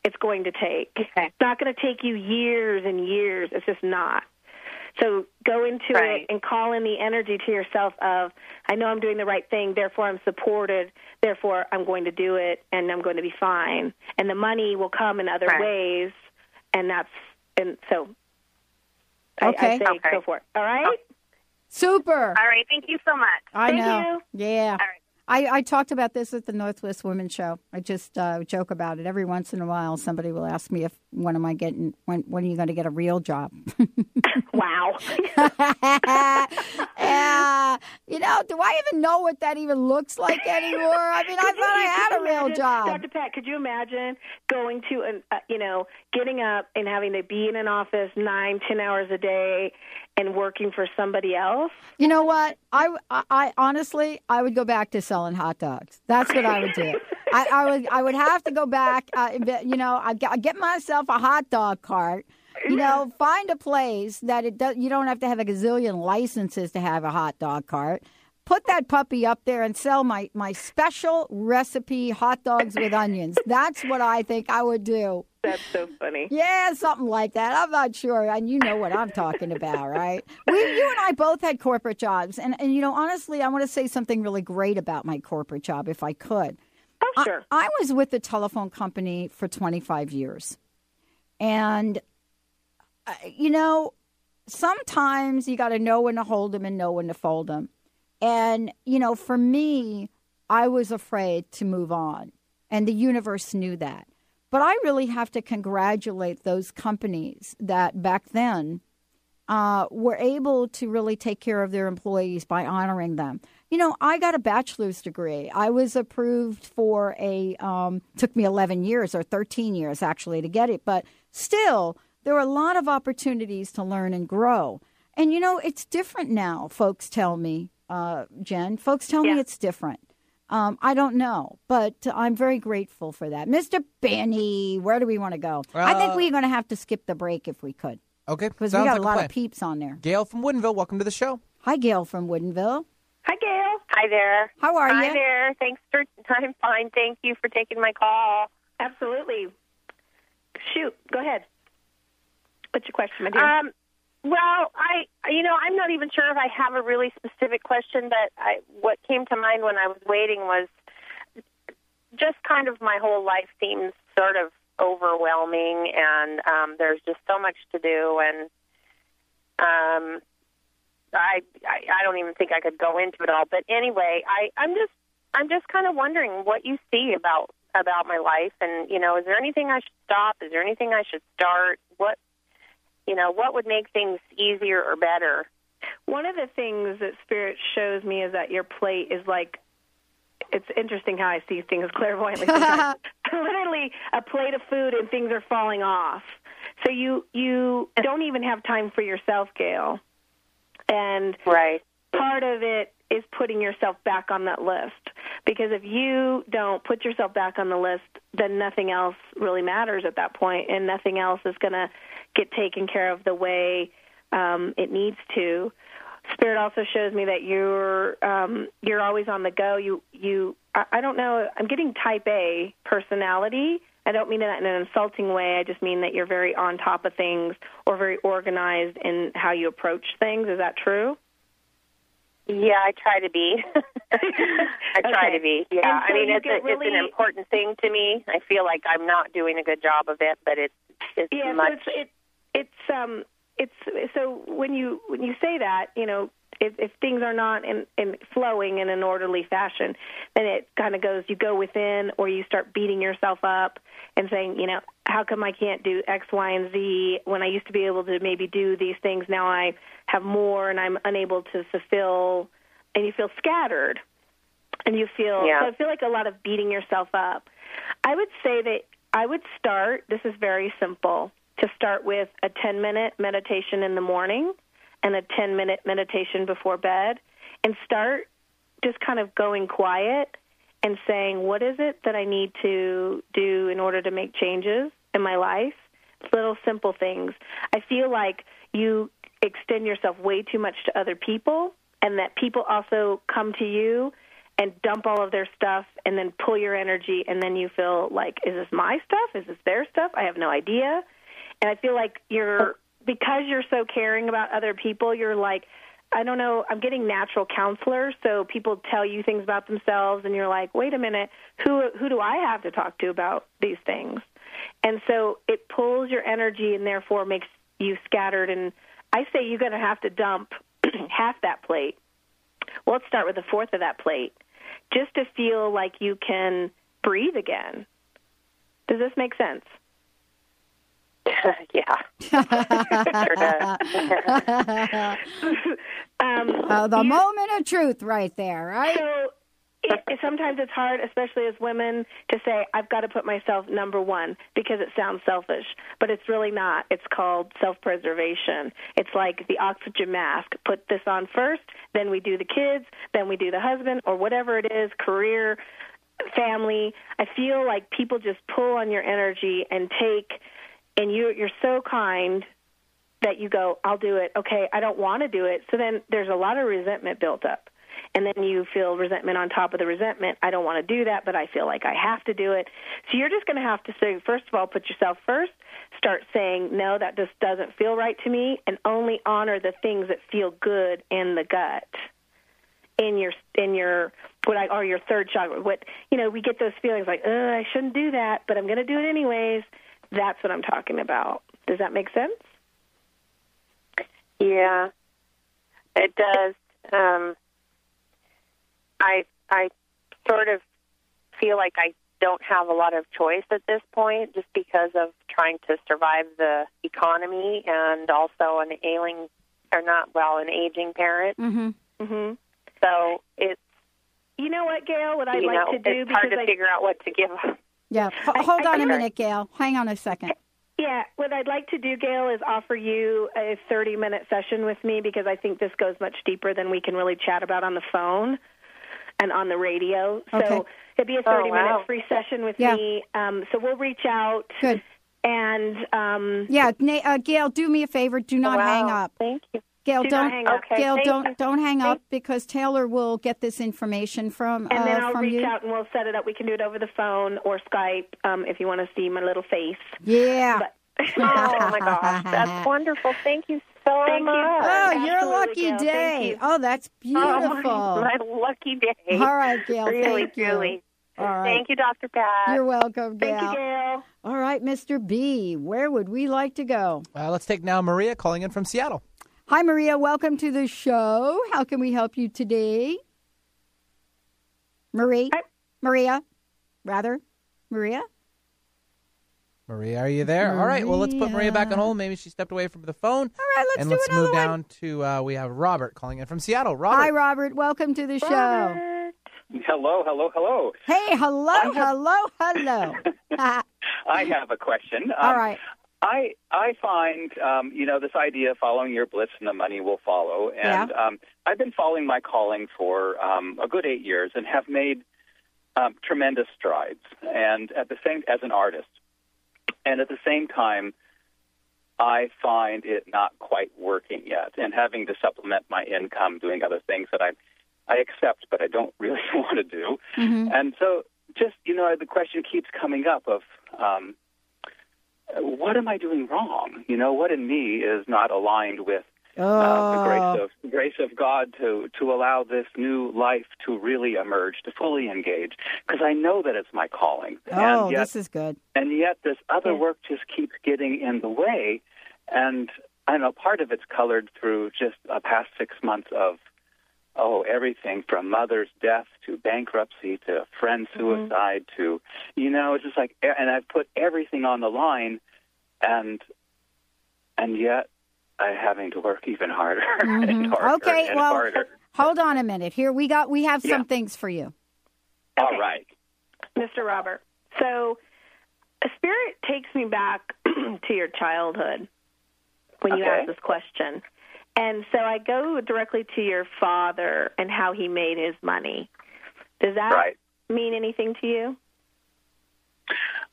it's going to take. It's not going to take you years and years. It's just not. So go into Right. it and call in the energy to yourself of, I know I'm doing the right thing, therefore I'm supported, therefore I'm going to do it, and I'm going to be fine. And the money will come in other Right. ways, and that's and so. I, Okay. I say Okay. go for it. All right. Super. All right. Thank you so much. I Thank know. you. Yeah. All right. I, I talked about this at the Northwest Women's Show. I just uh, joke about it every once in a while. Somebody will ask me if when am I getting when when are you going to get a real job? Wow. yeah, you know, do I even know what that even looks like anymore? I mean, I thought I had a real job. Dr. Pat, could you imagine going to an, uh, you know, getting up and having to be in an office nine, ten hours a day and working for somebody else? You know what? I, I, I honestly, I would go back to selling hot dogs. That's what I would do. I, I would, I would have to go back. Uh, you know, I I'd get myself a hot dog cart. You know, find a place that it does. You don't have to have a gazillion licenses to have a hot dog cart. Put that puppy up there and sell my my special recipe hot dogs with onions. That's what I think I would do. That's so funny. Yeah, something like that. I'm not sure, and you know what I'm talking about, right? We, you and I both had corporate jobs, and and you know, honestly, I want to say something really great about my corporate job, if I could. Oh, sure. I, I was with the telephone company for 25 years, and uh, you know, sometimes you got to know when to hold them and know when to fold them. And, you know, for me, I was afraid to move on, and the universe knew that. But I really have to congratulate those companies that back then uh, were able to really take care of their employees by honoring them. you know, I got a bachelor's degree. I was approved for a, um, took me 11 years or 13 years actually to get it, but still, there are a lot of opportunities to learn and grow. And, you know, it's different now, folks tell me, uh, Jen. Folks tell me it's different. Um, I don't know, but I'm very grateful for that. Mr. Benny, where do we want to go? I think Uh, we're going to have to skip the break if we could. Okay, Because we got like a lot plan. of peeps on there. Gail from Woodinville, welcome to the show. Hi, Gail from Woodinville. Hi, Gail. Hi there. How are you? Hi you? there. Thanks for. I'm fine. Thank you for taking my call. Absolutely. Shoot. Go ahead. What's your question, my dear? Um, well, I, you know, I'm not even sure if I have a really specific question, but I, what came to mind when I was waiting was just kind of my whole life seems sort of overwhelming, and um, there's just so much to do, and um, I, I, I don't even think I could go into it all. But anyway, I, I'm just, I'm just kind of wondering what you see about about my life, and you know, is there anything I should stop? Is there anything I should start? What you know, what would make things easier or better? One of the things that Spirit shows me is that your plate is like, it's interesting how I see things clairvoyantly. Literally a plate of food and things are falling off. So you you don't even have time for yourself, Gail. And right. part of it is putting yourself back on that list. Because if you don't put yourself back on the list, then nothing else really matters at that point, and nothing else is going to get taken care of the way um, it needs to. Spirit also shows me that you're um, you're always on the go. You you I, I don't know. I'm getting Type A personality. I don't mean that in an insulting way. I just mean that you're very on top of things or very organized in how you approach things. Is that true? Yeah, I try to be. I try Okay. to be. Yeah, so I mean it's a, it's an important thing to me. I feel like I'm not doing a good job of it, but it's it's yeah, much. so it's it, it's um it's so when you when you say that, you know, if if things are not in, in flowing in an orderly fashion, then it kind of goes you go within or you start beating yourself up and saying, you know, how come I can't do X, Y, and Z when I used to be able to maybe do these things? Now I have more and I'm unable to fulfill, and you feel scattered, and you feel Yeah. so I feel like a lot of beating yourself up. I would say that I would start. This is very simple. To start with a 10 minute meditation in the morning and a 10 minute meditation before bed, and start just kind of going quiet and saying, What is it that I need to do in order to make changes in my life? Little simple things. I feel like you extend yourself way too much to other people, and that people also come to you and dump all of their stuff and then pull your energy, and then you feel like, Is this my stuff? Is this their stuff? I have no idea. And I feel like you're, because you're so caring about other people, you're like, I don't know, I'm getting natural counselors, so people tell you things about themselves and you're like, "Wait a minute, who who do I have to talk to about these things?" And so it pulls your energy and therefore makes you scattered and I say you're going to have to dump half that plate. Well, let's start with a fourth of that plate just to feel like you can breathe again. Does this make sense? yeah. um, Uh, the moment of truth, right there, right? So it, it, sometimes it's hard, especially as women, to say I've got to put myself number one because it sounds selfish, but it's really not. It's called self-preservation. It's like the oxygen mask. Put this on first, then we do the kids, then we do the husband, or whatever it is, career, family. I feel like people just pull on your energy and take, and you you're so kind that you go, I'll do it. Okay, I don't want to do it. So then there's a lot of resentment built up. And then you feel resentment on top of the resentment. I don't want to do that, but I feel like I have to do it. So you're just going to have to say, first of all, put yourself first. Start saying, no, that just doesn't feel right to me, and only honor the things that feel good in the gut, in your in your what I or your third chakra. What you know, we get those feelings like, uh, I shouldn't do that, but I'm going to do it anyways. That's what I'm talking about. Does that make sense? Yeah, it does. Um, I I sort of feel like I don't have a lot of choice at this point, just because of trying to survive the economy and also an ailing or not well an aging parent. Mm-hmm. Mm-hmm. So it's You know what, Gail? What I'd like know, to do it's hard to I figure out what to give. Yeah. Ho- hold I on a think- minute, Gail. Hang on a second. Yeah, what I'd like to do, Gail, is offer you a 30 minute session with me because I think this goes much deeper than we can really chat about on the phone and on the radio. Okay. So it'd be a Oh, 30 wow. minute free session with Yeah. me. Um, so we'll reach out. Good. And um, Yeah, Na- uh, Gail, do me a favor. Do not Wow. hang up. Thank you. Gail, Do don't hang up. Okay, Gail, thank don't you. don't hang up because Taylor will get this information from and then uh, I'll from reach you. out and we'll set it up. We can do it over the phone or Skype um, if you want to see my little face. Yeah. But- Oh my gosh, that's wonderful. Thank you so Thank much. Oh, you're a Absolutely, lucky Gail. Thank day. you. Oh, that's Oh, beautiful. my, my lucky day. All right, Gail. Really, thank you. truly. All right. Thank you, Dr. Pat. You're welcome, Gail. Thank you, Gail. All right, Mr. B, where would we like to go? Uh, let's take now Maria calling in from Seattle. Hi, Maria. Welcome to the show. How can we help you today? Marie? Maria? Rather? Maria? Maria, are you there? All right. Well, let's put Maria back on hold. Maybe she stepped away from the phone. All right, let's and do let's another move one. down to uh, we have Robert calling in from Seattle. Robert. Hi, Robert. Welcome to the show. Hello, hello, hello. Hey, hello, hello, hello. I have a question. All Um, right. I I find um, you know this idea of following your bliss and the money will follow, and um, I've been following my calling for um, a good eight years and have made um, tremendous strides. And at the same as an artist, and at the same time, I find it not quite working yet, and having to supplement my income doing other things that I I accept, but I don't really want to do. Mm-hmm. And so, just you know, the question keeps coming up of um, what am I doing wrong? You know, what in me is not aligned with uh, the Oh. grace of the grace of God to to allow this new life to really emerge, to fully engage, because I know that it's my calling. Oh, and yet, this is good. and yet this other work just keeps getting in the way, and I know part of it's colored through just a past six months of oh everything from mother's death to bankruptcy to friend suicide to you know it's just like and I've put everything on the line, and and yet I'm having to work even harder and Mhm. harder Okay, and well, harder. hold on a minute. Here we got we have some Yeah. things for you. All right. Mr. Robert. So, a spirit takes me back to your childhood when you asked this question. And so I go directly to your father and how he made his money. Does that Right. mean anything to you?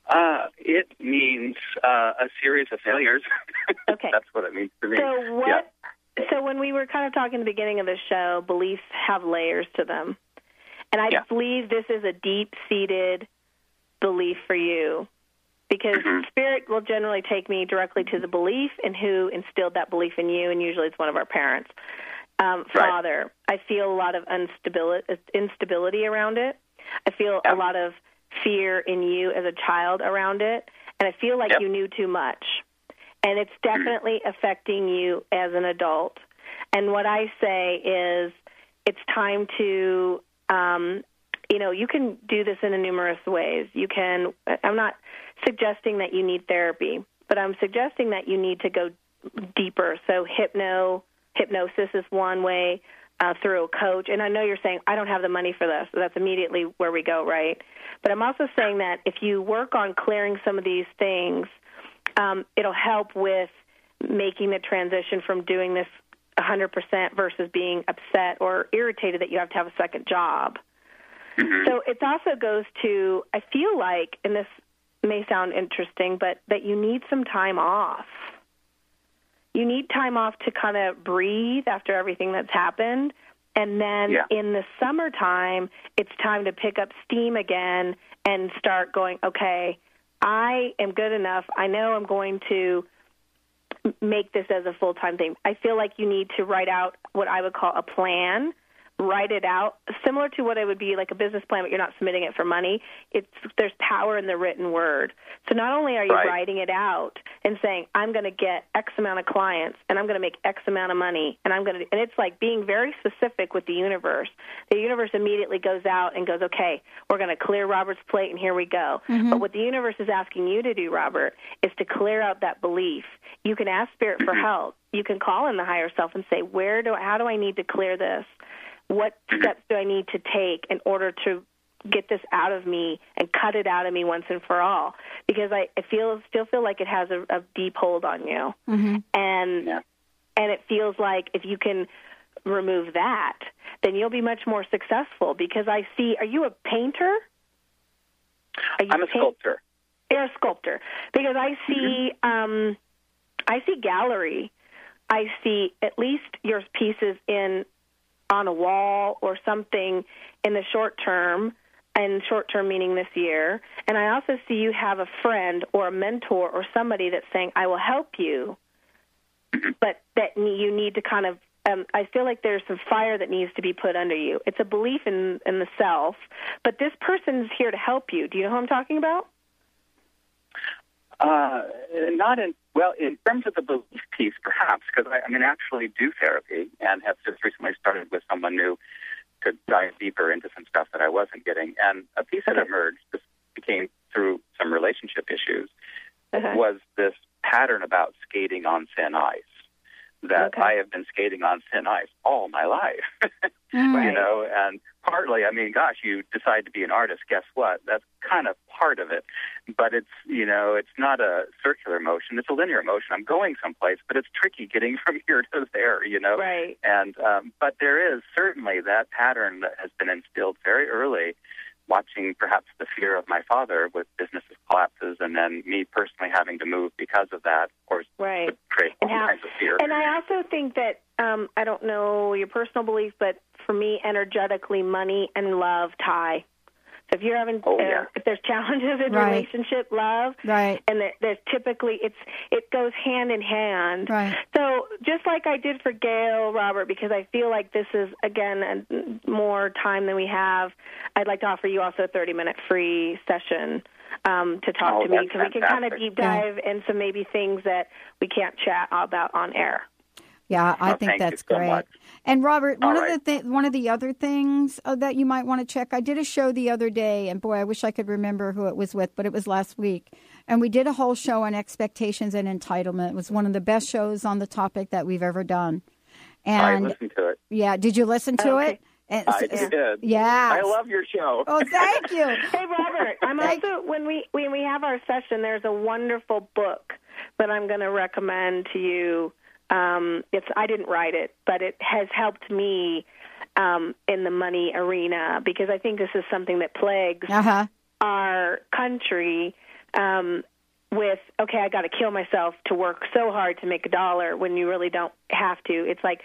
Uh, it means uh, a series of failures. Okay. That's what it means to me. So what? Yeah. So when we were kind of talking at the beginning of the show, beliefs have layers to them, and I Yeah. believe this is a deep-seated belief for you, because Mm-hmm. spirit will generally take me directly to the belief and who instilled that belief in you, and usually it's one of our parents. Um, Right. Father, I feel a lot of instability, instability around it. I feel a lot of fear in you as a child around it, and I feel like Yep. you knew too much and it's definitely affecting you as an adult. And what I say is, it's time to, um, you know, you can do this in a numerous ways. You can. I'm not suggesting that you need therapy, but I'm suggesting that you need to go deeper. So hypno hypnosis is one way uh, through a coach. And I know you're saying I don't have the money for this. So that's immediately where we go, right? But I'm also saying that if you work on clearing some of these things um, it'll help with making the transition from doing this 100% versus being upset or irritated that you have to have a second job. So it also goes to, I feel like, and this may sound interesting, but that you need some time off. You need time off to kind of breathe after everything that's happened. And then Yeah. in the summertime, it's time to pick up steam again and start going, okay, I am good enough. I know I'm going to make this as a full time thing. I feel like you need to write out what I would call a plan. Write it out, similar to what it would be like a business plan, but you're not submitting it for money. It's there's power in the written word. So not only are you Right. writing it out and saying I'm going to get X amount of clients and I'm going to make X amount of money and I'm going to, and it's like being very specific with the universe. The universe immediately goes out and goes, okay, we're going to clear Robert's plate and here we go. Mhm. But what the universe is asking you to do, Robert, is to clear out that belief. You can ask spirit for help. You can call in the higher self and say, where do how do I need to clear this? What steps do I need to take in order to get this out of me and cut it out of me once and for all? Because I, I feel still feel like it has a, a deep hold on you, Mm-hmm. and and it feels like if you can remove that, then you'll be much more successful. Because I see, are you a painter? Are you I'm a paint- sculptor. You're a sculptor because I see um, I see gallery. I see at least your pieces in on a wall or something in the short term, and short term meaning this year. And I also see you have a friend or a mentor or somebody that's saying, "I will help you," but that you need to kind of. Um, I feel like there's some fire that needs to be put under you. It's a belief in in the self, but this person's here to help you. Do you know who I'm talking about? Uh, not in well, in terms of the belief piece, perhaps, because I, I mean, actually do therapy and have just recently started with someone new to dive deeper into some stuff that I wasn't getting. And a piece that emerged, this became through some relationship issues, was this pattern about skating on thin ice. That I have been skating on thin ice all my life, you know, and partly, I mean, gosh, you decide to be an artist. Guess what? That's kind of part of it, but it's you know, it's not a circular motion; it's a linear motion. I'm going someplace, but it's tricky getting from here to there, you know. Right. And um, but there is certainly that pattern that has been instilled very early. Watching perhaps the fear of my father with businesses collapses, and then me personally having to move because of that, of course, Right. create all And kinds of fear. And I also think that um, I don't know your personal belief, but for me, energetically, money and love tie. So if you're having, Oh, uh, yeah. if there's challenges in Right. relationship, love, Right. and there- there's typically it's it goes hand in hand. Right. So just like I did for Gail, Robert, because I feel like this is again a, more time than we have. I'd like to offer you also a 30 minute free session um, to talk Oh, to me because we can kind of deep dive into maybe things that we can't chat about on air. Yeah, I Oh, think that's so great. much. And Robert, one All of the th- one of the other things uh, that you might want to check. I did a show the other day, and boy, I wish I could remember who it was with, but it was last week. And we did a whole show on expectations and entitlement. It was one of the best shows on the topic that we've ever done. I And listened to it. yeah, did you listen to it? And I s- did. Yeah. I love your show. Oh, thank you. Hey, Robert, I'm also when we when we have our session, there's a wonderful book that I'm going to recommend to you. Um, it's I didn't write it, but it has helped me um, in the money arena because I think this is something that plagues Uh-huh. our country. Um, with okay, I got to kill myself to work so hard to make a dollar when you really don't have to. It's like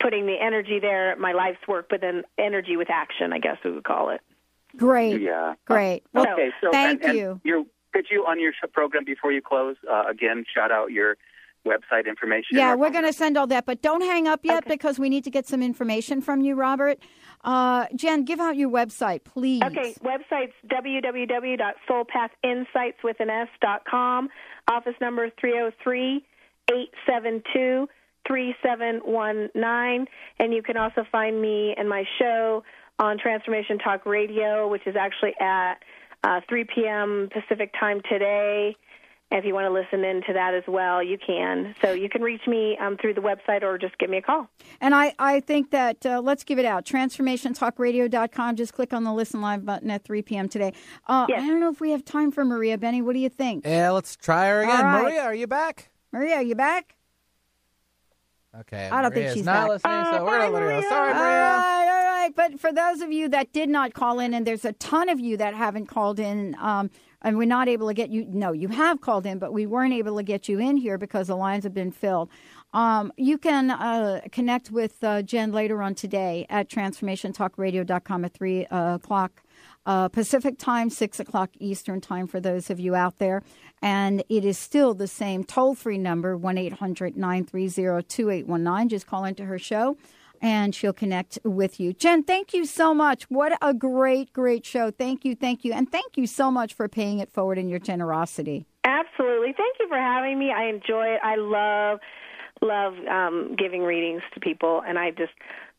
putting the energy there, my life's work, but then energy with action, I guess we would call it. Great. Yeah. Great. Well, okay. So thank and, and you. You could you on your program before you close uh, again shout out your website information. Yeah, we're going to send all that, but don't hang up yet because we need to get some information from you, Robert. Uh, Jen, give out your website, please. Okay, website's www.soulpathinsights with an S dot com. Office number is 303 872 3719. And you can also find me and my show on Transformation Talk Radio, which is actually at uh, 3 p.m. Pacific time today. If you want to listen in to that as well, you can. So you can reach me um, through the website or just give me a call. And I, I think that, uh, let's give it out. TransformationTalkRadio.com. Just click on the Listen Live button at 3 p.m. today. Uh, I don't know if we have time for Maria. Benny, what do you think? Yeah, let's try her again. All right. Maria, are you back? Maria, are you back? Okay. I don't think Maria's she's not back. listening, so we're gonna let her go. Sorry, Maria. right, all right. But for those of you that did not call in, and there's a ton of you that haven't called in, um, and we're not able to get you. No, you have called in, but we weren't able to get you in here because the lines have been filled. Um, you can uh, connect with uh, Jen later on today at transformationtalkradio.com at 3 uh, o'clock uh, Pacific time, 6 o'clock Eastern time for those of you out there. And it is still the same toll free number, 1 800 930 2819. Just call into her show and she'll connect with you. Jen, thank you so much. What a great, great show. Thank you, thank you. And thank you so much for paying it forward in your generosity. Absolutely. Thank you for having me. I enjoy it. I love love um, giving readings to people, and I just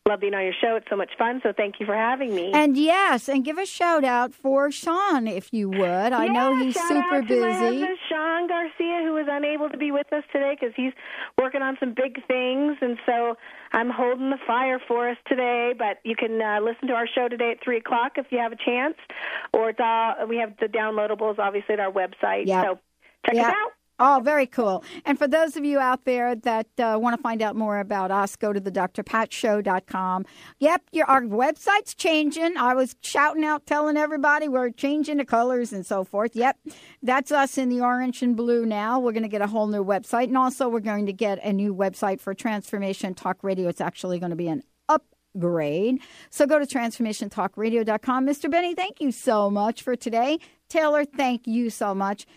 love being on your show. It's so much fun. So thank you for having me. And yes, and give a shout out for Sean if you would. I Yeah, know he's super out to My busy. husband, Sean Garcia, who was unable to be with us today because he's working on some big things, and so I'm holding the fire for us today. But you can uh, listen to our show today at three o'clock if you have a chance, or it's all, we have the downloadables obviously at our website. Yep. So check it out. Oh, very cool. And for those of you out there that uh, want to find out more about us, go to the drpatshow.com. Yep, your, our website's changing. I was shouting out, telling everybody we're changing the colors and so forth. Yep, that's us in the orange and blue now. We're going to get a whole new website. And also, we're going to get a new website for Transformation Talk Radio. It's actually going to be an upgrade. So go to transformationtalkradio.com. Mr. Benny, thank you so much for today. Taylor, thank you so much.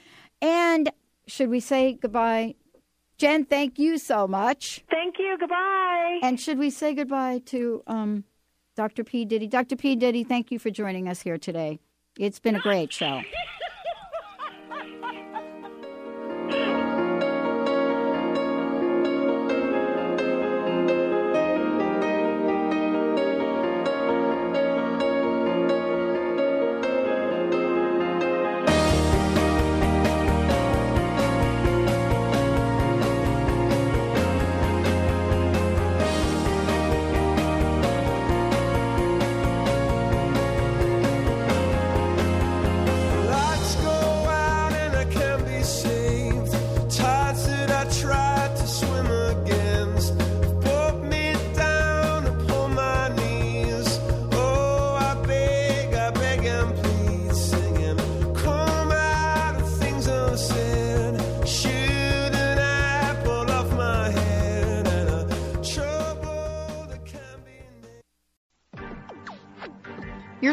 And should we say goodbye? Jen, thank you so much. Thank you. Goodbye. And should we say goodbye to um, Dr. P. Diddy? Dr. P. Diddy, thank you for joining us here today. It's been a great show.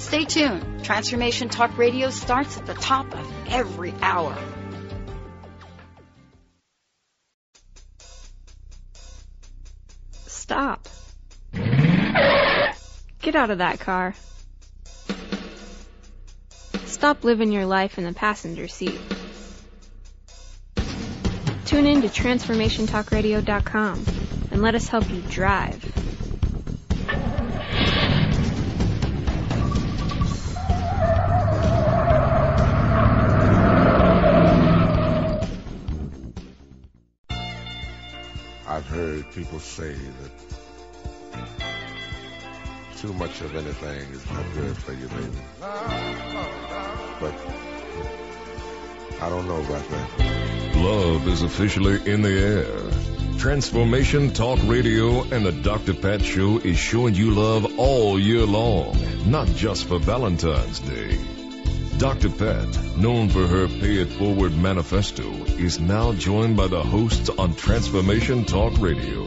Stay tuned. Transformation Talk Radio starts at the top of every hour. Stop. Get out of that car. Stop living your life in the passenger seat. Tune in to TransformationTalkRadio.com and let us help you drive. Heard people say that too much of anything is not good for you, baby. But I don't know about that. Love is officially in the air. Transformation Talk Radio and the Dr. Pat Show is showing you love all year long, not just for Valentine's Day. Dr. Pat, known for her Pay It Forward manifesto, is now joined by the hosts on Transformation Talk Radio.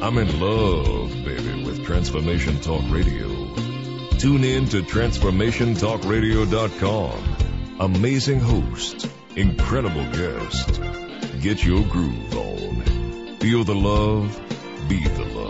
I'm in love, baby, with Transformation Talk Radio. Tune in to TransformationTalkRadio.com. Amazing host, incredible guest. Get your groove on. Feel the love, be the love.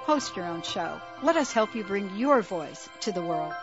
Host your own show. Let us help you bring your voice to the world.